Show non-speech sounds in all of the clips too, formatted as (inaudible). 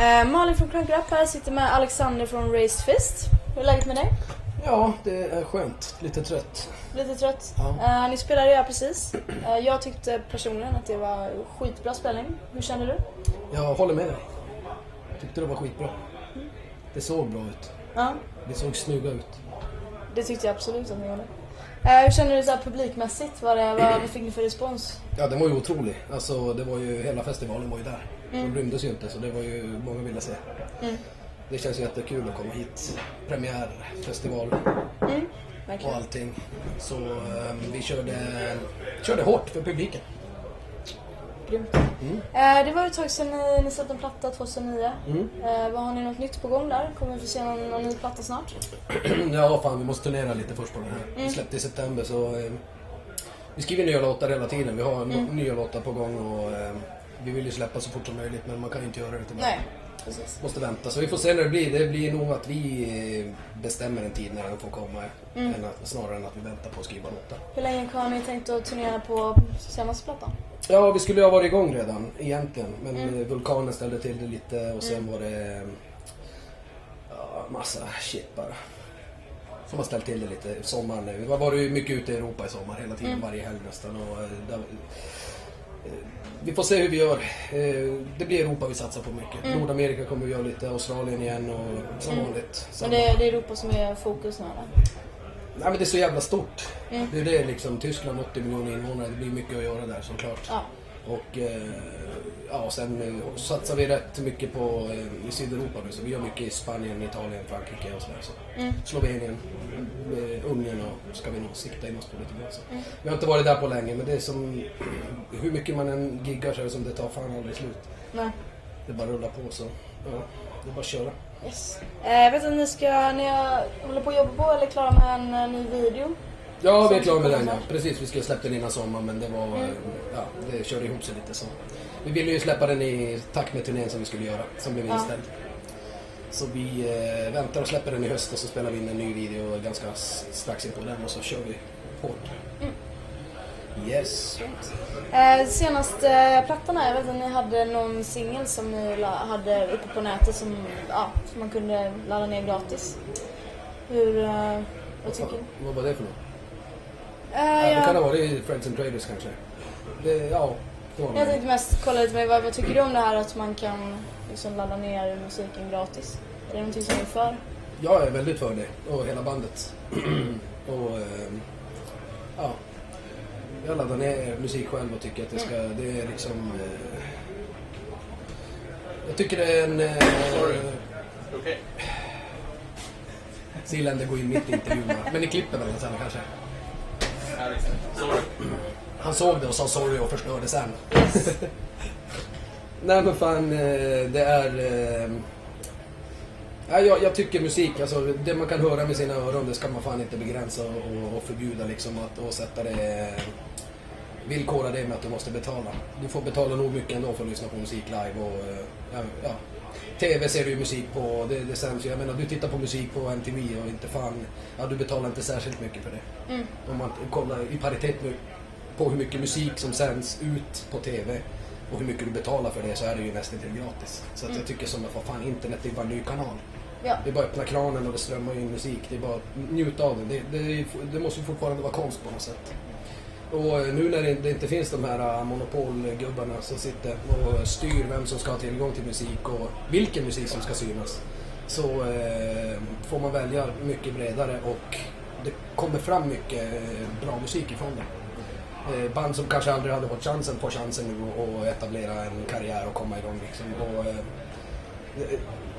Eh, Malin från Crank It Up här sitter med Alexander från Raised Fist. Hur är läget med dig? Ja, det är skönt. Lite trött. Lite trött? Ja. Eh, ni spelade ju här precis. Eh, jag tyckte personligen att det var skitbra spelning. Hur känner du? Jag håller med dig. Tyckte det var skitbra. Det såg bra ut. Ja, Det såg snygga ut. det tyckte jag absolut att ni gjorde. Eh, hur känner du så här publikmässigt? Vad, det, vad, vad fick ni för respons? Ja, den var ju otrolig. Alltså, det var ju, hela festivalen var ju där. Mm. De rymdes ju inte, så det var ju många ville se. Mm. Det känns ju jättekul att komma hit. Premiärfestival Mm. och allting. Så eh, vi körde, körde hårt för publiken. Grymt. Mm. Eh, det var ett tag sedan ni, ni släppte en platta 2009. Mm. Eh, vad har ni något nytt på gång där? Kommer vi få se någon, någon ny platta snart? (clears throat) Ja, fan vi måste turnera lite först på den här. Mm. Vi släppte i september så... Eh, vi skriver nya låtar hela tiden. Vi har Mm. nya låtar på gång och eh, vi vill ju släppa så fort som möjligt men man kan ju inte göra det till Nej, precis. Måste vänta. Så vi får se när det blir. Det blir nog att vi eh, bestämmer en tid när den får komma. Mm. Än att, snarare än att vi väntar på att skriva låtar. Hur länge har ni tänkt att turnera på senaste plattan? Ja, vi skulle ju ha varit igång redan egentligen. Men Mm. eh, vulkanen ställde till det lite och sen Mm. var det... eh, Ja, massa shit bara. Som har ställt till det lite. Sommaren nu. Vi har varit ju mycket ute i Europa i sommar hela tiden. Mm. Varje helg nästan. Och, där, vi får se hur vi gör. Eh, Det blir Europa vi satsar på mycket. Mm. Nordamerika kommer vi göra lite. Australien igen och som Mm. vanligt. Men det, det är Europa som är fokus nu eller? Nej, men det är så jävla stort. Mm. Det är det liksom. Tyskland 80 miljoner invånare. Det blir mycket att göra där såklart. Ja. Och eh, ja, sen eh, satsar vi rätt mycket på eh, i Sydeuropa nu. Så vi gör mycket i Spanien, Italien, Frankrike och sådär. Så. Mm. Slovenien, Ungern och ska vi nog sikta in oss på lite grann. Så. Mm. Vi har inte varit där på länge men det är som hur mycket man än giggar så är det som det tar fan aldrig slut. Nej. Det bara rullar på så ja, det är bara att köra. Yes. Eh, jag vet att ni ska, ni håller på att jobba på eller klara med en ny video? Ja, vi är klara med den ja. Precis, vi skulle släppa den innan sommaren men det var, Mm. ja, det körde ihop sig lite så. Vi ville ju släppa den i takt med turnén som vi skulle göra, som blev Ja. inställd. Så vi eh, väntar och släpper den i höst och så spelar vi in en ny video ganska strax in på den och så kör vi hårt. Mm. Yes. Eh, senaste eh, plattan här, jag vet att ni hade någon singel som ni hade uppe på nätet som, ja, som man kunde ladda ner gratis. Hur, eh, vad tycker du? Vad var det för något? Eh, Ja, det kan ha jag, varit Friends and Traders kanske. Det, ja, det var jag det. tänkte mest kolla lite med vad, vad tycker du om det här att man kan liksom ladda ner musiken gratis? Är det någonting som ni är för? Jag är väldigt för det och hela bandet. (clears throat) och ehm, ja, jag laddar ner musik själv och tycker att det ska, det är liksom... Eh, jag tycker det är en... Eh, Sorry. Okej. (laughs) Sealänder går in mitt i intervjun. Men ni klipper väl den sen kanske? Sorry. Han såg det och sa sorry och förstörde sen. (laughs) Nej men fan, eh, det är... eh, Ja, jag, jag tycker musik, alltså det man kan höra med sina öron det ska man fan inte begränsa och, och förbjuda liksom att, och sätta det... Villkora det med att du måste betala. Du får betala nog mycket ändå för att lyssna på musik live och eh, ja. TV ser du ju musik på, det, det sänds ju. Jag menar du tittar på musik på MTV och inte fan... Ja du betalar inte särskilt mycket för det. Mm. Om man kollar i paritet med på hur mycket musik som sänds ut på TV och hur mycket du betalar för det så är det ju nästan till gratis. Så att Mm. jag tycker som att vad fan internet är bara en ny kanal. Ja. Det är bara att öppna kranen och det strömmar in musik. Det är bara att njuta av det. Det, det, det måste ju fortfarande vara konst på något sätt. Och eh, nu när det inte finns de här eh, monopolgubbarna som sitter och styr vem som ska ha tillgång till musik och vilken musik som ska synas. Så eh, får man välja mycket bredare och det kommer fram mycket bra musik ifrån det. Band som kanske aldrig hade fått chansen får chansen nu att- etablera en karriär och komma igång. Liksom. Och,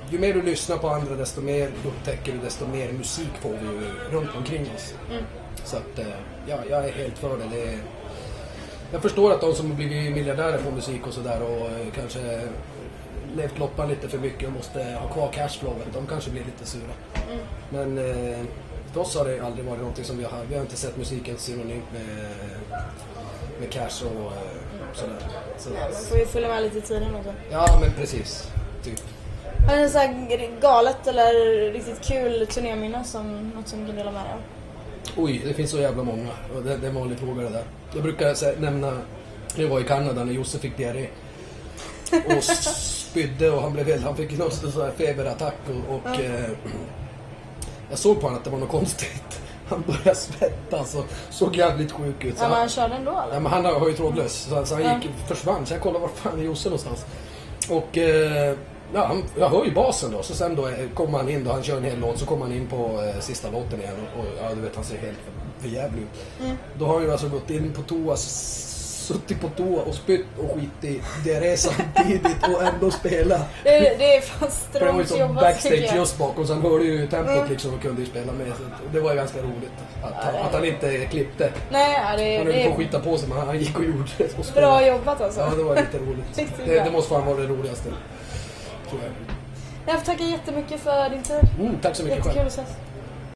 ju mer du lyssnar på andra desto mer upptäcker du desto mer musik får vi runt omkring oss. Mm. Så att eh, ja, jag är helt för det. det är, jag förstår att de som har blivit miljardärer på musik och sådär och eh, kanske levt loppan lite för mycket och måste ha kvar cashflowet. De kanske blir lite sura. Mm. Men eh, för oss har det aldrig varit någonting som vi har Vi har inte sett musiken synonymt med, med cash och eh, sådär. Så, Ja, man får ju följa med lite i tiden också. ja men precis. Typ. Har ni något galet eller riktigt kul turnéminne som något som du kan dela med dig av? Oj, det finns så jävla många. Och det, det är en vanlig fråga det där. Jag brukar sä- nämna jag var i Kanada när Josse fick diarré. och spydde och han blev helt, han fick någon sån här feberattack och, och eh, jag såg på honom att det var något konstigt. Han började svettas och såg jävligt sjuk ut. Så Ja, men han, körde ändå eller? Ja, men han har ju trådlös, så, så han gick, försvann. Så jag kollade var fan är Josse någonstans. Och eh, ja, han, jag hör ju basen då. Så sen då eh, kommer han in då, han kör en hel låt, så kommer han in på eh, sista låten igen. Och, och ja, du vet, han ser helt för, för jävlig ut. Mm. Då har han ju alltså gått in på toa, suttit på toa och spytt och skitit diarré samtidigt (laughs) och ändå spela. Det, det är fan det strångjobbat tycker backstage just bakom så han hörde ju tempot Mm. liksom och kunde ju spela med. Det var ju ganska roligt att, Ja, det är- att han inte klippte. Nej, ja, det, Han det höll på att är skita på sig men han gick och gjorde det. Och bra jobbat alltså. Ja, det var lite roligt. (laughs) Det, det måste fan vara det roligaste. Tror jag. Jag får tacka jättemycket för din tid. Mm, tack så mycket Jättekul själv. att ses.